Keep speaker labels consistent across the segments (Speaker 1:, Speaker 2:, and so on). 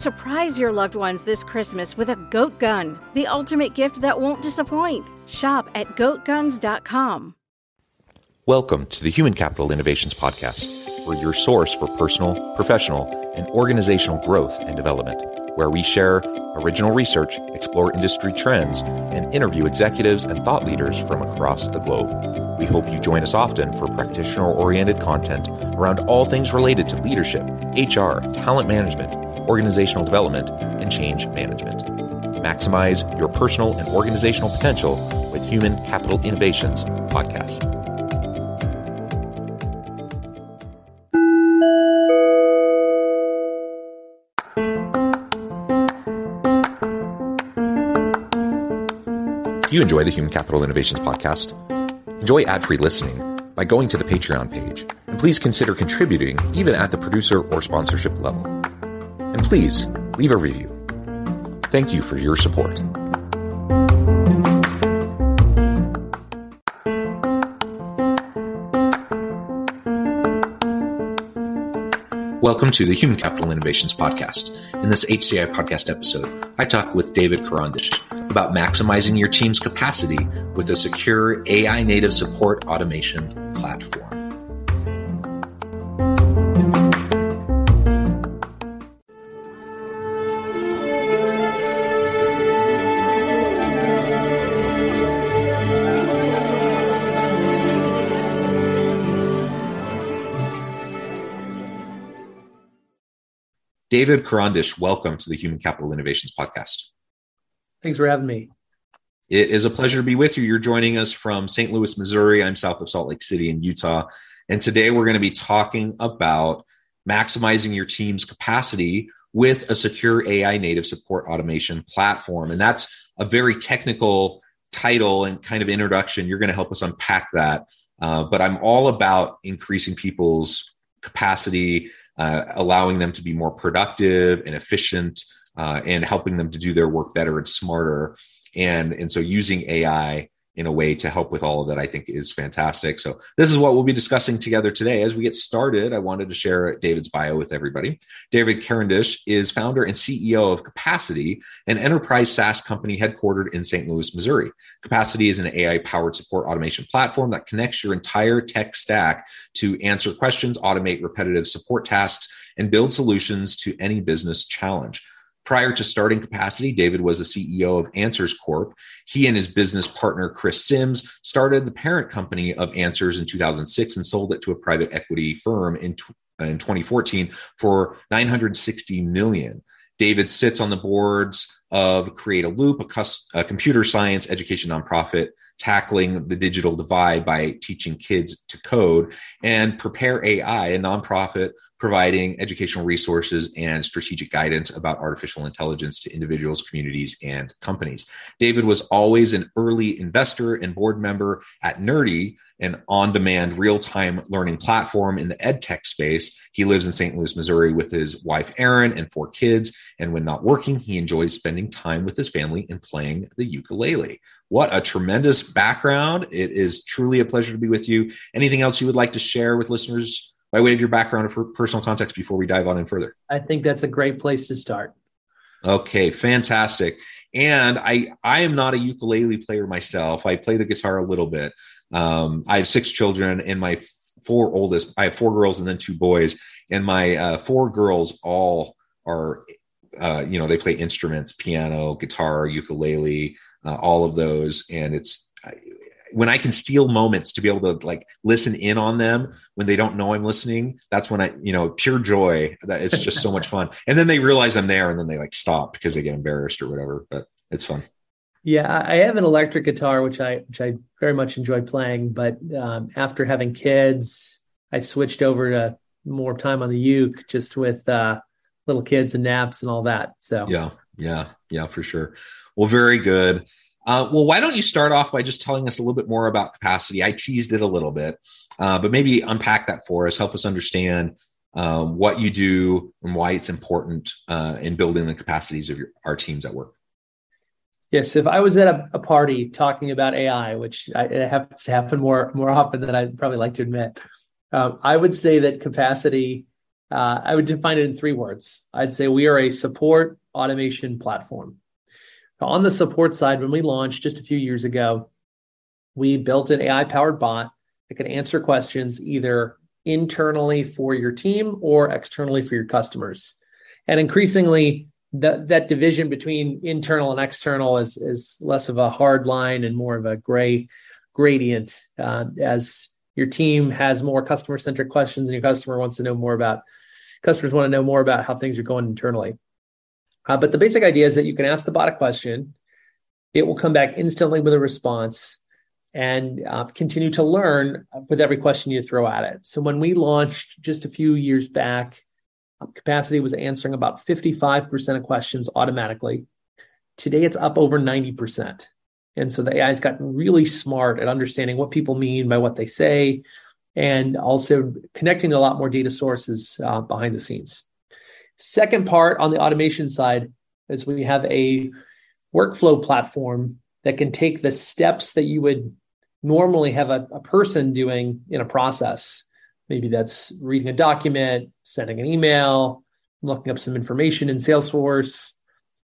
Speaker 1: Surprise your loved ones this Christmas with a goat gun, the ultimate gift that won't disappoint. Shop at goatguns.com.
Speaker 2: Welcome to the Human Capital Innovations Podcast, where your source for personal, professional, and organizational growth and development, where we share original research, explore industry trends, and interview executives and thought leaders from across the globe. We hope you join us often for practitioner oriented content around all things related to leadership, HR, talent management, organizational development, and change management. Maximize your personal and organizational potential with Human Capital Innovations podcast. You enjoy the Human Capital Innovations podcast, enjoy ad free listening by going to the Patreon page, and please consider contributing even at the producer or sponsorship level. And please leave a review. Thank you for your support. Welcome to the Human Capital Innovations Podcast. In this HCI podcast episode, I talk with David Karandish about maximizing your team's capacity with a secure AI native support automation platform. David Karandish, welcome to the Human Capital Innovations Podcast.
Speaker 3: Thanks for having me.
Speaker 2: It is a pleasure to be with you. You're joining us from St. Louis, Missouri. I'm south of Salt Lake City in Utah. And today we're going to be talking about maximizing your team's capacity with a secure AI native support automation platform. And that's a very technical title and kind of introduction. You're going to help us unpack that. Uh, but I'm all about increasing people's capacity uh, allowing them to be more productive and efficient uh, and helping them to do their work better and smarter. And and so using ai in a way to help with all of that, I think is fantastic. So, this is what we'll be discussing together today. As we get started, I wanted to share David's bio with everybody. David Karandish is founder and CEO of Capacity, an enterprise SaaS company headquartered in St. Louis, Missouri. Capacity is an AI powered support automation platform that connects your entire tech stack to answer questions, automate repetitive support tasks, and build solutions to any business challenge. Prior to starting Capacity, David was the CEO of Answers Corp. He and his business partner, Chris Sims, started the parent company of Answers in 2006 and sold it to a private equity firm in, in 2014 for 960 million. David sits on the boards of Create a Loop, a, a computer science education nonprofit tackling the digital divide by teaching kids to code, and Prepare AI, a nonprofit providing educational resources and strategic guidance about artificial intelligence to individuals, communities, and companies. David was always an early investor and board member at Nerdy, an on demand real time learning platform in the edtech space. He lives in St. Louis, Missouri with his wife, Erin, and four kids. And when not working, he enjoys spending time with his family and playing the ukulele. What a tremendous background. It is truly a pleasure to be with you. Anything else you would like to share with listeners by way of your background or personal context before we dive on in further?
Speaker 3: I think that's a great place to start.
Speaker 2: Okay, fantastic. And I I am not a ukulele player myself. I play the guitar a little bit. Um, I have six children, and my four oldest, I have four girls and then two boys, and my uh, four girls all are, uh, you know, they play instruments: piano, guitar, ukulele, uh, all of those, and it's when I can steal moments to be able to like listen in on them when they don't know I'm listening, that's when I, you know, pure joy. That it's just so much fun. And then they realize I'm there and then they like stop because they get embarrassed or whatever. But it's fun.
Speaker 3: Yeah, I have an electric guitar, which I which I very much enjoy playing. But um, after having kids, I switched over to more time on the uke, just with uh, little kids and naps and all that. So
Speaker 2: yeah, yeah, yeah, for sure. Well, very good. Uh, well, why don't you start off by just telling us a little bit more about capacity? I teased it a little bit, uh, but maybe unpack that for us. Help us understand um, what you do and why it's important uh, in building the capacities of your, our teams at work.
Speaker 3: Yes, if I was at a, a party talking about AI, which I, it happens to happen more more often than I'd probably like to admit, um, I would say that capacity. Uh, I would define it in three words. I'd say we are a support automation platform. On the support side, when we launched just a few years ago, we built an AI powered bot that can answer questions either internally for your team or externally for your customers. And increasingly, that that division between internal and external is is less of a hard line and more of a gray gradient uh, as your team has more customer centric questions and your customer wants to know more about customers want to know more about how things are going internally uh, but the basic idea is that you can ask the bot a question, it will come back instantly with a response and uh, continue to learn with every question you throw at it. So when we launched just a few years back, Capacity was answering about 55% of questions automatically. Today it's up over 90%. And so the AI has gotten really smart at understanding what people mean by what they say and also connecting a lot more data sources uh, behind the scenes. Second part on the automation side is we have a workflow platform that can take the steps that you would normally have a, a person doing in a process. Maybe that's reading a document, sending an email, looking up some information in Salesforce.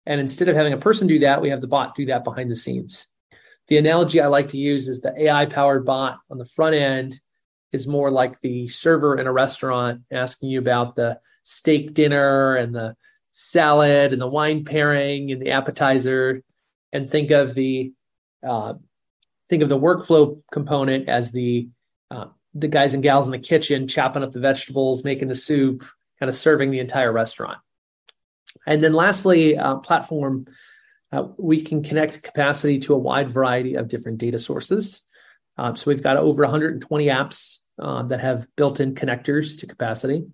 Speaker 3: And instead of having a person do that, we have the bot do that behind the scenes. The analogy I like to use is the AI powered bot on the front end is more like the server in a restaurant asking you about the steak dinner and the salad and the wine pairing and the appetizer and think of the uh, think of the workflow component as the uh, the guys and gals in the kitchen chopping up the vegetables making the soup kind of serving the entire restaurant. And then lastly uh, platform uh, we can connect capacity to a wide variety of different data sources. Uh, so we've got over 120 apps uh, that have built-in connectors to capacity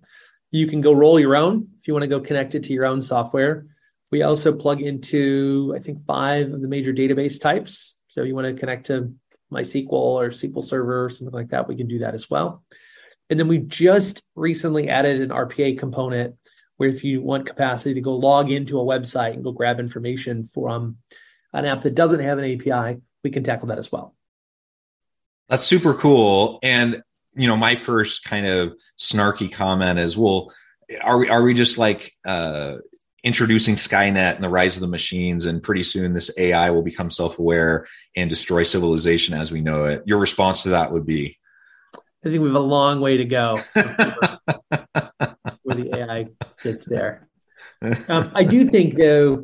Speaker 3: you can go roll your own if you want to go connect it to your own software. We also plug into, I think, five of the major database types. So you want to connect to MySQL or SQL Server or something like that, we can do that as well. And then we just recently added an RPA component where if you want capacity to go log into a website and go grab information from an app that doesn't have an API, we can tackle that as well.
Speaker 2: That's super cool. And you know, my first kind of snarky comment is, well, are we are we just like uh, introducing Skynet and the rise of the machines, and pretty soon this AI will become self-aware and destroy civilization as we know it? Your response to that would be,
Speaker 3: I think we have a long way to go where the AI gets there. Um, I do think, though,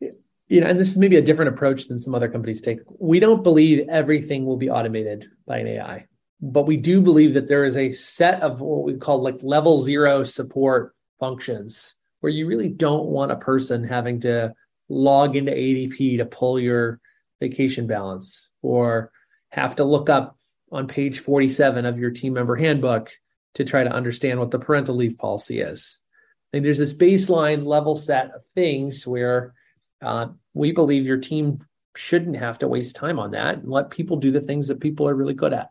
Speaker 3: you know, and this is maybe a different approach than some other companies take. We don't believe everything will be automated by an AI but we do believe that there is a set of what we call like level zero support functions where you really don't want a person having to log into ADP to pull your vacation balance or have to look up on page 47 of your team member handbook to try to understand what the parental leave policy is. I think there's this baseline level set of things where uh, we believe your team shouldn't have to waste time on that and let people do the things that people are really good at.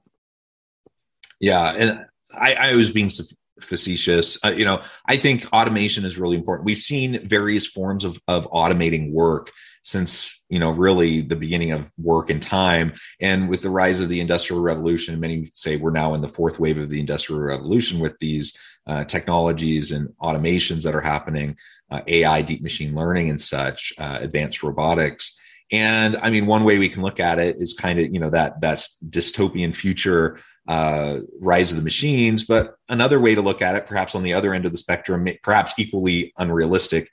Speaker 2: Yeah, and I, I was being facetious. Uh, you know, I think automation is really important. We've seen various forms of of automating work since you know really the beginning of work and time, and with the rise of the industrial revolution, many say we're now in the fourth wave of the industrial revolution with these uh, technologies and automations that are happening, uh, AI, deep machine learning, and such, uh, advanced robotics. And I mean, one way we can look at it is kind of you know that that's dystopian future uh, rise of the machines. But another way to look at it, perhaps on the other end of the spectrum, perhaps equally unrealistic,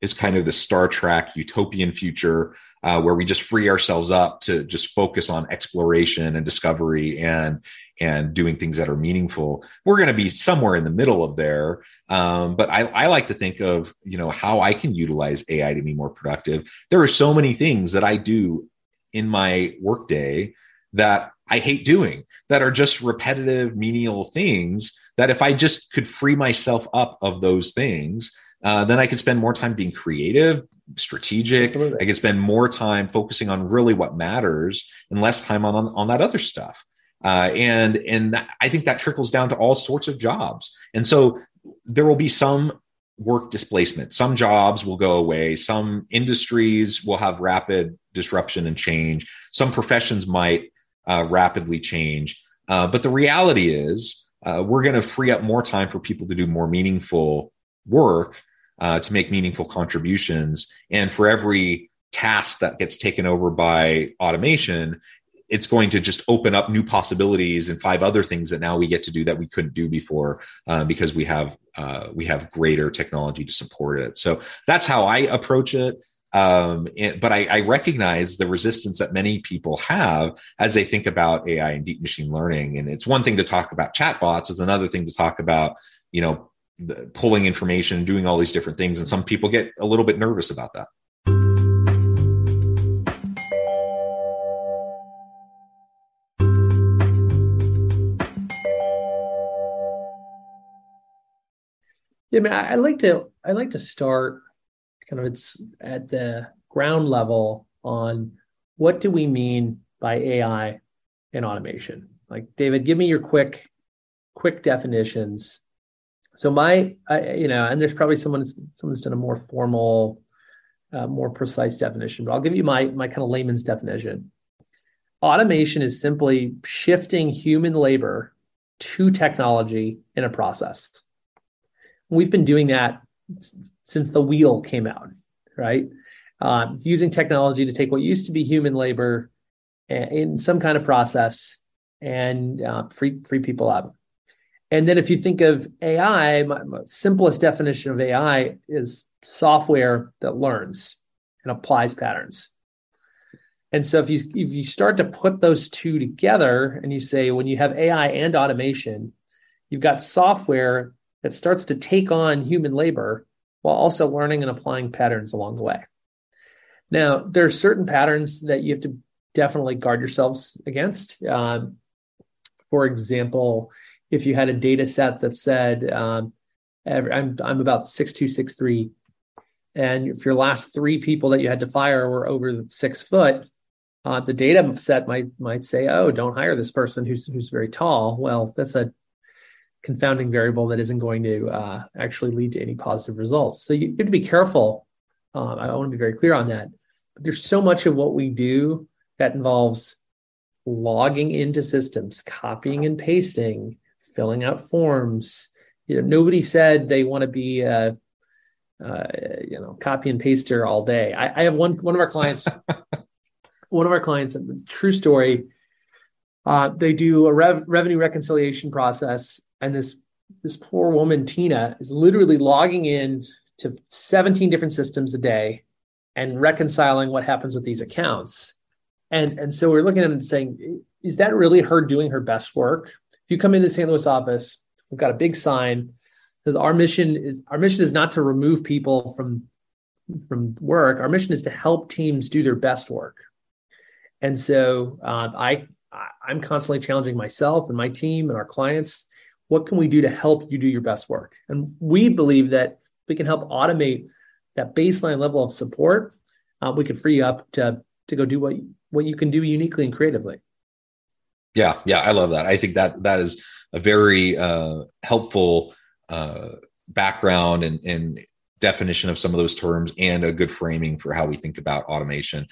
Speaker 2: is kind of the Star Trek utopian future uh, where we just free ourselves up to just focus on exploration and discovery and and doing things that are meaningful. We're going to be somewhere in the middle of there. Um, but I, I like to think of you know how I can utilize AI to be more productive. There are so many things that I do in my workday that I hate doing that are just repetitive, menial things that if I just could free myself up of those things, uh, then I could spend more time being creative, strategic. Absolutely. I could spend more time focusing on really what matters and less time on, on, on that other stuff. Uh, and and that, I think that trickles down to all sorts of jobs. And so there will be some work displacement. Some jobs will go away. Some industries will have rapid disruption and change. Some professions might uh, rapidly change. Uh, but the reality is, uh, we're going to free up more time for people to do more meaningful work, uh, to make meaningful contributions. And for every task that gets taken over by automation, it's going to just open up new possibilities and five other things that now we get to do that we couldn't do before uh, because we have uh, we have greater technology to support it. So that's how I approach it. Um, and, but I, I, recognize the resistance that many people have as they think about AI and deep machine learning. And it's one thing to talk about chatbots; it's another thing to talk about, you know, the, pulling information, doing all these different things. And some people get a little bit nervous about that.
Speaker 3: Yeah, I, I like to I like to start kind of it's at the ground level on what do we mean by AI and automation. Like David, give me your quick quick definitions. So my, I, you know, and there's probably someone someone's done a more formal, uh, more precise definition, but I'll give you my my kind of layman's definition. Automation is simply shifting human labor to technology in a process. We've been doing that since the wheel came out, right? Uh, using technology to take what used to be human labor in some kind of process and uh, free free people up. And then if you think of AI, my, my simplest definition of AI is software that learns and applies patterns. And so if you if you start to put those two together and you say when you have AI and automation, you've got software that starts to take on human labor while also learning and applying patterns along the way. Now, there are certain patterns that you have to definitely guard yourselves against. Um, for example, if you had a data set that said, um, I'm, I'm about six two, six three, and if your last three people that you had to fire were over six foot, uh, the data set might might say, "Oh, don't hire this person who's who's very tall." Well, that's a confounding variable that isn't going to uh, actually lead to any positive results. So you have to be careful. Um, I want to be very clear on that. But there's so much of what we do that involves logging into systems, copying and pasting, filling out forms. You know, nobody said they want to be a, uh, you know, copy and paster all day. I, I have one one of our clients, one of our clients, true story. Uh, they do a rev, revenue reconciliation process and this this poor woman tina is literally logging in to 17 different systems a day and reconciling what happens with these accounts. And and so we're looking at it and saying is that really her doing her best work? If you come into the st louis office we've got a big sign says our mission is our mission is not to remove people from from work. Our mission is to help teams do their best work. And so uh, i i'm constantly challenging myself and my team and our clients what can we do to help you do your best work? And we believe that we can help automate that baseline level of support. Uh, we can free you up to to go do what what you can do uniquely and creatively.
Speaker 2: Yeah, yeah, I love that. I think that that is a very uh, helpful uh, background and, and definition of some of those terms, and a good framing for how we think about automation.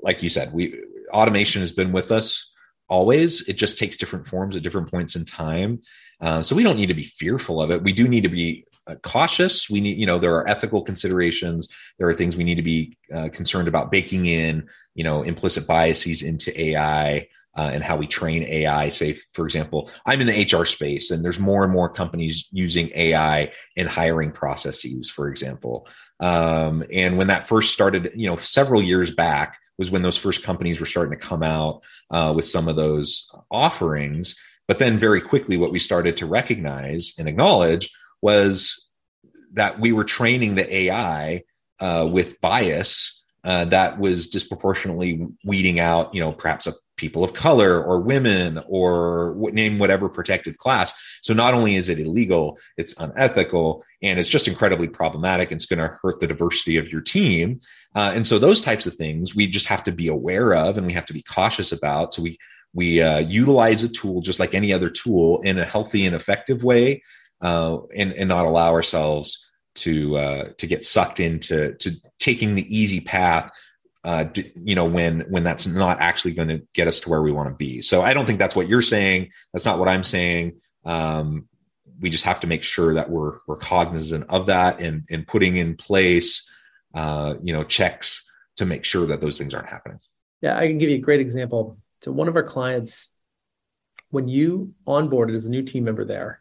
Speaker 2: Like you said, we automation has been with us always. It just takes different forms at different points in time. Uh, so we don't need to be fearful of it. We do need to be uh, cautious. We need, you know, there are ethical considerations. There are things we need to be uh, concerned about baking in, you know, implicit biases into AI. Uh, and how we train AI. Say, for example, I'm in the HR space, and there's more and more companies using AI in hiring processes, for example. Um, and when that first started, you know, several years back, was when those first companies were starting to come out uh, with some of those offerings. But then very quickly, what we started to recognize and acknowledge was that we were training the AI uh, with bias uh, that was disproportionately weeding out, you know, perhaps a people of color or women or name whatever protected class. So not only is it illegal, it's unethical and it's just incredibly problematic. It's going to hurt the diversity of your team. Uh, and so those types of things we just have to be aware of and we have to be cautious about. So we we uh, utilize a tool just like any other tool in a healthy and effective way, uh, and and not allow ourselves to uh, to get sucked into to taking the easy path uh, you know when when that's not actually going to get us to where we want to be. So i don't think that's what you're saying. That's not what i'm saying. Um, we just have to make sure that we're we're cognizant of that and and putting in place uh, you know checks to make sure that those things aren't happening.
Speaker 3: Yeah i can give you a great example so one of our clients when you onboarded as a new team member there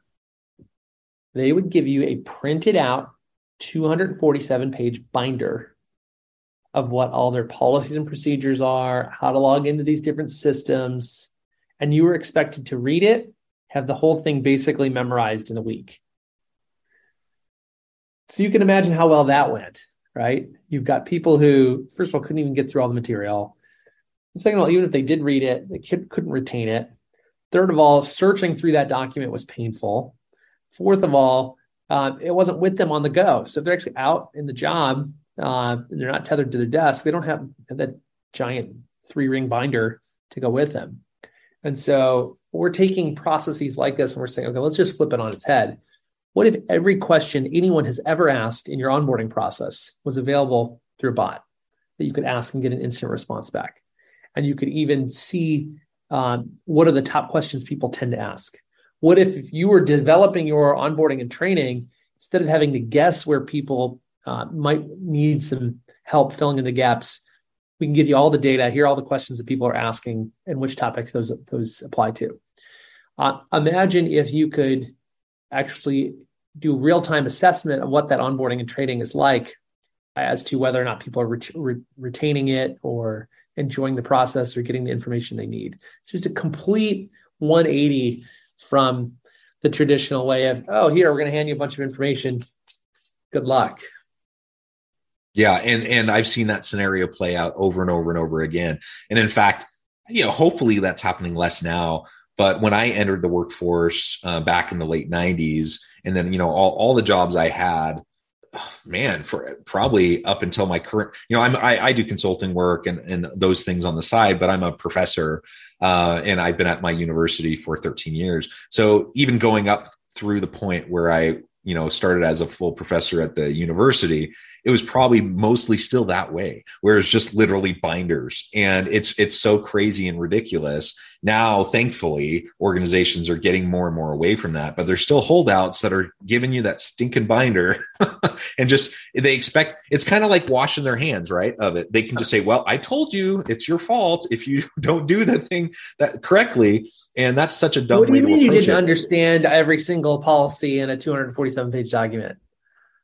Speaker 3: they would give you a printed out 247 page binder of what all their policies and procedures are, how to log into these different systems. And you were expected to read it, have the whole thing basically memorized in a week. So you can imagine how well that went, right? You've got people who, first of all, couldn't even get through all the material. And second of all, even if they did read it, they couldn't retain it. Third of all, searching through that document was painful. Fourth of all, uh, it wasn't with them on the go. So if they're actually out in the job uh, and they're not tethered to the desk, they don't have that giant three ring binder to go with them. And so we're taking processes like this and we're saying, okay, let's just flip it on its head. What if every question anyone has ever asked in your onboarding process was available through a bot that you could ask and get an instant response back? And you could even see um, what are the top questions people tend to ask. What if you were developing your onboarding and training, instead of having to guess where people uh, might need some help filling in the gaps, we can give you all the data, hear all the questions that people are asking, and which topics those those apply to. Uh, imagine if you could actually do real time assessment of what that onboarding and training is like, as to whether or not people are re- retaining it or enjoying the process or getting the information they need. It's just a complete 180 from the traditional way of, oh, here, we're going to hand you a bunch of information. Good luck.
Speaker 2: Yeah, and and I've seen that scenario play out over and over and over again. And in fact, you know, hopefully that's happening less now. But when I entered the workforce uh, back in the late '90s, and then you know all all the jobs I had, man, for probably up until my current, you know, I'm I, I do consulting work and and those things on the side, but I'm a professor uh, and I've been at my university for 13 years. So even going up through the point where I, you know, started as a full professor at the university, it was probably mostly still that way where it's just literally binders. And it's it's so crazy and ridiculous. Now thankfully organizations are getting more and more away from that but there's still holdouts that are giving you that stinking binder. And just they expect it's kind of like washing their hands right of it. They can just say well i told you it's your fault if you don't do the thing that correctly. And that's such a dumb
Speaker 3: what do
Speaker 2: you
Speaker 3: mean
Speaker 2: you
Speaker 3: didn't
Speaker 2: it.
Speaker 3: understand every single policy in a 247 page document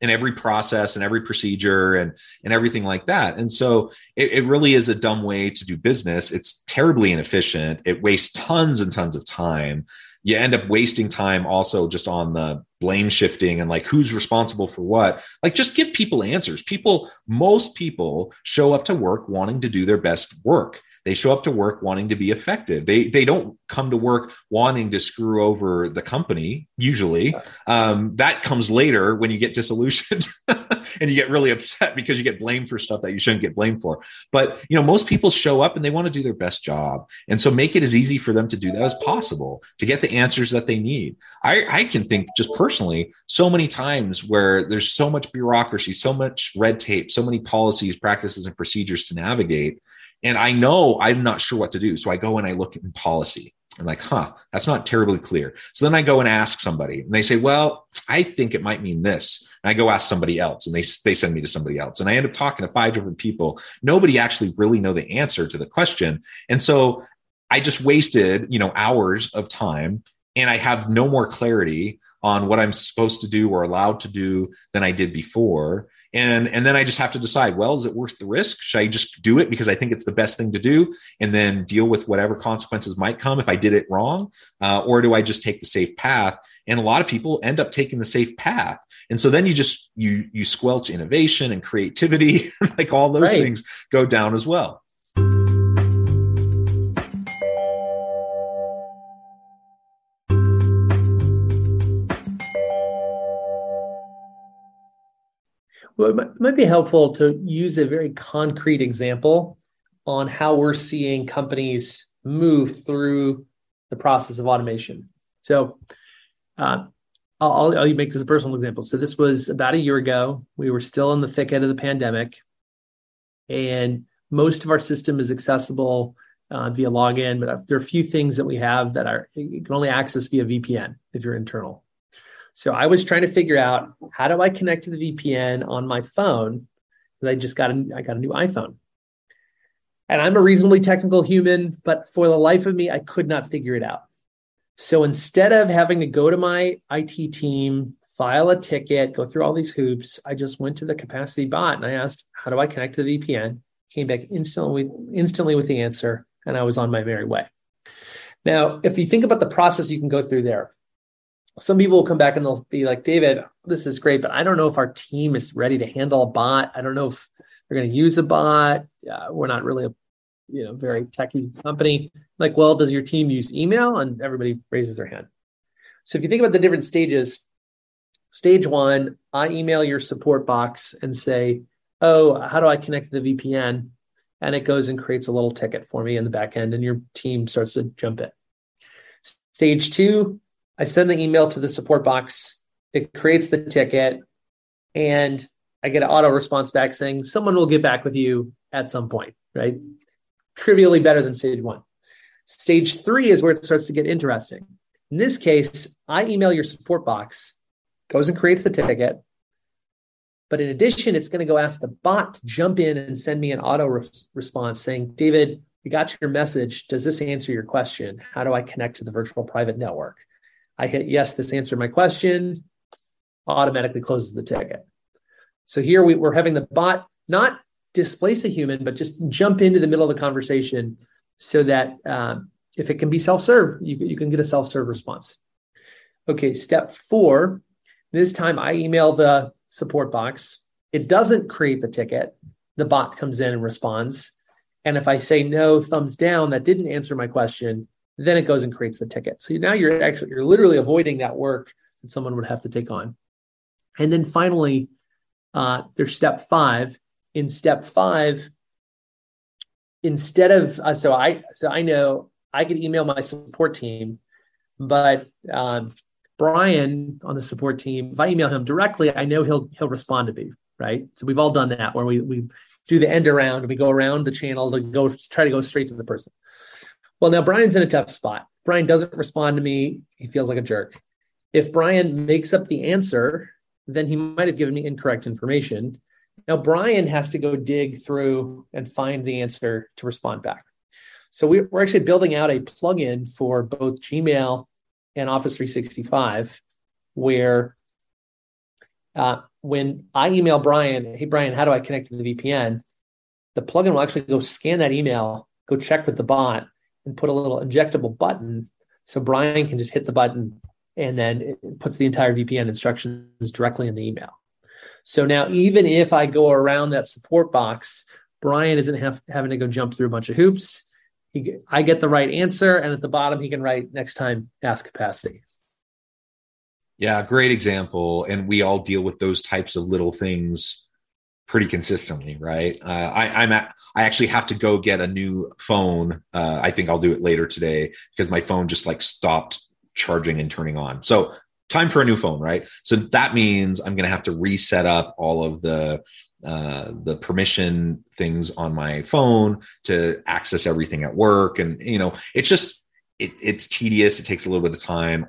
Speaker 2: in every process and every procedure and and everything like that. And so it, it, really is a dumb way to do business. It's terribly inefficient. It wastes tons and tons of time. You end up wasting time also just on the blame shifting and like who's responsible for what. Like just give people answers. People most people show up to work wanting to do their best work they show up to work wanting to be effective. They they don't come to work wanting to screw over the company. Usually, um, that comes later when you get disillusioned and you get really upset because you get blamed for stuff that you shouldn't get blamed for. But you know, most people show up and they want to do their best job, and so make it as easy for them to do that as possible to get the answers that they need. I, I can think just personally so many times where there's so much bureaucracy, so much red tape, so many policies, practices, and procedures to navigate and I know I'm not sure what to do. So I go and I look in policy. I'm like, huh, that's not terribly clear. So then I go and ask somebody and they say, well, I think it might mean this. And I go ask somebody else and they, they send me to somebody else. And I end up talking to five different people. Nobody actually really know the answer to the question. And so I just wasted, you know, hours of time and I have no more clarity on what I'm supposed to do or allowed to do than I did before and and then i just have to decide well is it worth the risk? Should i just do it because i think it's the best thing to do and then deal with whatever consequences might come if i did it wrong? Uh, or do i just take the safe path? And a lot of people end up taking the safe path. And so then you just you you squelch innovation and creativity like all those right. things go down as well
Speaker 3: Well, it might be helpful to use a very concrete example on how we're seeing companies move through the process of automation. So, uh, I'll, I'll, make this a personal example. So, this was about a year ago. We were still in the thick end of the pandemic, and most of our system is accessible uh, via login. But there are a few things that we have that are you can only access via VPN if you're internal. So I was trying to figure out how do I connect to the VPN on my phone? because I just got a, I got a new iPhone. And I'm a reasonably technical human, but for the life of me, I could not figure it out. So instead of having to go to my IT team, file a ticket, go through all these hoops, I just went to the capacity bot and I asked, how do I connect to the VPN? Came back instantly, instantly with the answer, and I was on my merry way. Now, if you think about the process you can go through there, some people will come back and they'll be like, David, this is great, but I don't know if our team is ready to handle a bot. I don't know if they're going to use a bot. Uh, we're not really a you know very techy company. Like, well, does your team use email? And everybody raises their hand. So if you think about the different stages, stage one, I email your support box and say, oh, how do I connect to the VPN? And it goes and creates a little ticket for me in the back end, and your team starts to jump in. Stage two, I send the email to the support box. It creates the ticket, and I get an auto response back saying someone will get back with you at some point, right? Trivially better than stage one. Stage three is where it starts to get interesting. In this case, I email your support box, goes and creates the ticket. But in addition, it's going to go ask the bot to jump in and send me an auto re- response saying, David, we got your message. Does this answer your question? How do I connect to the virtual private network? I hit yes, this answered my question, automatically closes the ticket. So here we, are having the bot not displace a human, but just jump into the middle of the conversation so that um, if it can be self-serve, you, you can get a self-serve response. Okay, step four. This time I email the support box. It doesn't create the ticket. The bot comes in and responds. And if I say no, thumbs down, that didn't answer my question, then it goes and creates the ticket. So now you're actually you're literally avoiding that work that someone would have to take on. And then finally, uh, there's step five. In step five, instead of uh, so I so I know I could email my support team, but um, Brian on the support team, if I email him directly, I know he'll he'll respond to me, right? So we've all done that where we we do the end around, we go around the channel to go try to go straight to the person. Well, now Brian's in a tough spot. Brian doesn't respond to me. He feels like a jerk. If Brian makes up the answer, then he might have given me incorrect information. Now, Brian has to go dig through and find the answer to respond back. So we're actually building out a plugin for both Gmail and Office 365 where uh, when I email Brian, hey, Brian, how do I connect to the VPN? The plugin will actually go scan that email, go check with the bot, and put a little injectable button so Brian can just hit the button and then it puts the entire VPN instructions directly in the email. So now, even if I go around that support box, Brian isn't have, having to go jump through a bunch of hoops. He, I get the right answer, and at the bottom, he can write next time ask capacity.
Speaker 2: Yeah, great example. And we all deal with those types of little things pretty consistently, right? Uh, I, I'm at, I actually have to go get a new phone. Uh, I think I'll do it later today because my phone just like stopped charging and turning on. So time for a new phone, right? So that means I'm going to have to reset up all of the uh, the permission things on my phone to access everything at work, and you know, it's just it, it's tedious. It takes a little bit of time.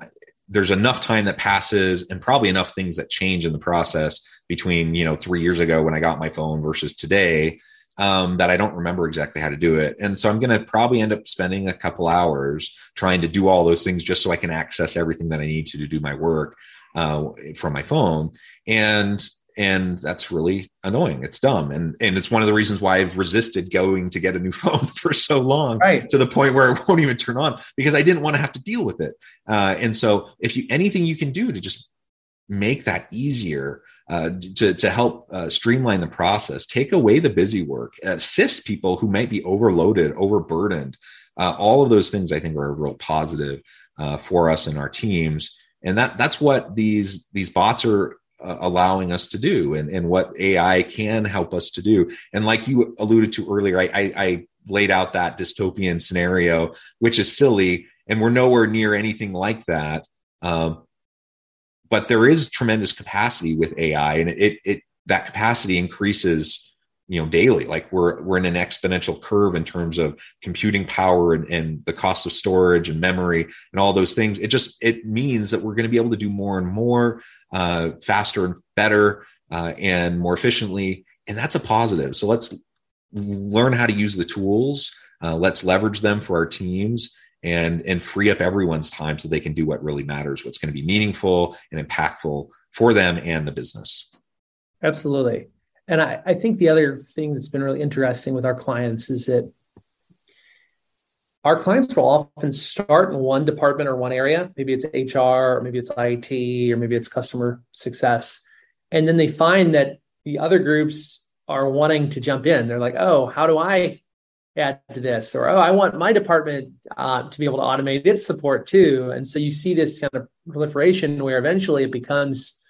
Speaker 2: There's enough time that passes, and probably enough things that change in the process between you know three years ago when I got my phone versus today um, that I don't remember exactly how to do it. And so I'm going to probably end up spending a couple hours trying to do all those things just so I can access everything that I need to to do my work uh, from my phone. And and that's really annoying it's dumb and and it's one of the reasons why i've resisted going to get a new phone for so long
Speaker 3: right.
Speaker 2: to the point where it won't even turn on because i didn't want to have to deal with it uh, and so if you anything you can do to just make that easier uh, to, to help uh, streamline the process take away the busy work assist people who might be overloaded overburdened. Uh, all of those things i think are a real positive uh, for us and our teams. And that that's what these these bots are uh, allowing us to do and, and what ai can help us to do. And like you alluded to earlier I, I, I laid out that dystopian scenario which is silly and we're nowhere near anything like that. Um, but there is tremendous capacity with ai and it, it that capacity increases you know daily. Like we're we're in an exponential curve in terms of computing power and, and the cost of storage and memory and all those things. It just it means that we're going to be able to do more and more uh, faster and better uh, and more efficiently and that's a positive. So let's learn how to use the tools uh, let's leverage them for our teams and and free up everyone's time so they can do what really matters what's going to be meaningful and impactful for them and the business
Speaker 3: absolutely and I, I think the other thing that's been really interesting with our clients is that our clients will often start in one department or one area. Maybe it's HR, or maybe it's IT, or maybe it's customer success. And then they find that the other groups are wanting to jump in. They're like, oh, how do I add to this? Or, oh, I want my department uh, to be able to automate its support too. And so you see this kind of proliferation where eventually it becomes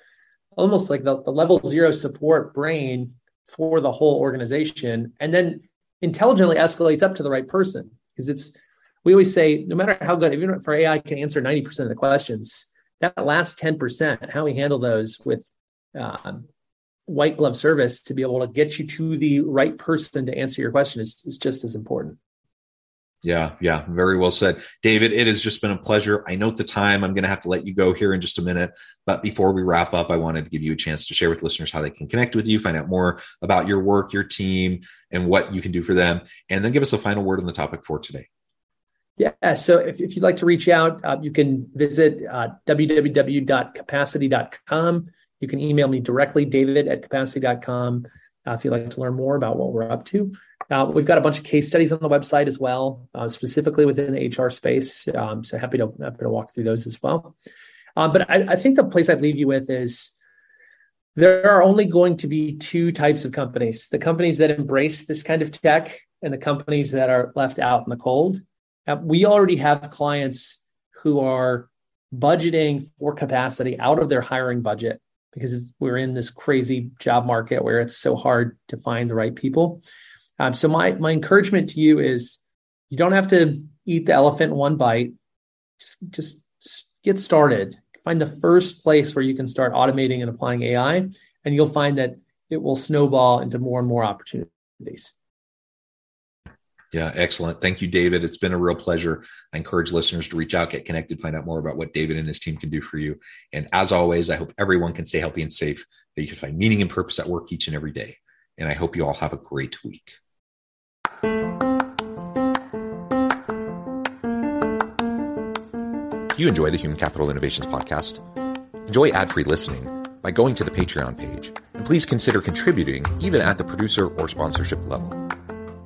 Speaker 3: almost like the, the level zero support brain for the whole organization and then intelligently escalates up to the right person because it's we always say no matter how good even for ai can answer 90% of the questions that last 10% how we handle those with um, white glove service to be able to get you to the right person to answer your question is, is just as important
Speaker 2: yeah, yeah, very well said. David, it has just been a pleasure. I note the time. I'm going to have to let you go here in just a minute. But before we wrap up, I wanted to give you a chance to share with listeners how they can connect with you, find out more about your work, your team, and what you can do for them. And then give us a final word on the topic for today.
Speaker 3: Yeah. So if, if you'd like to reach out, uh, you can visit uh, www.capacity.com. You can email me directly, david at capacity.com, uh, if you'd like to learn more about what we're up to. Uh, we've got a bunch of case studies on the website as well, uh, specifically within the HR space. Um, so happy to happy to walk through those as well. Uh, but I, I, think the place I'd leave you with is there are only going to be two types of companies: the companies that embrace this kind of tech, and the companies that are left out in the cold. Uh, we already have clients who are budgeting for capacity out of their hiring budget because we're in this crazy job market where it's so hard to find the right people. Um, so my my encouragement to you is you don't have to eat the elephant in one bite. Just just get started. Find the first place where you can start automating and applying AI, and you'll find that it will snowball into more and more opportunities.
Speaker 2: Yeah, excellent. Thank you, David. It's been a real pleasure. I encourage listeners to reach out, get connected, find out more about what David and his team can do for you. And as always, I hope everyone can stay healthy and safe, that you can find meaning and purpose at work each and every day. And I hope you all have a great week. If you enjoy the Human Capital Innovations podcast, enjoy ad free listening by going to the Patreon page. And please consider contributing even at the producer or sponsorship level.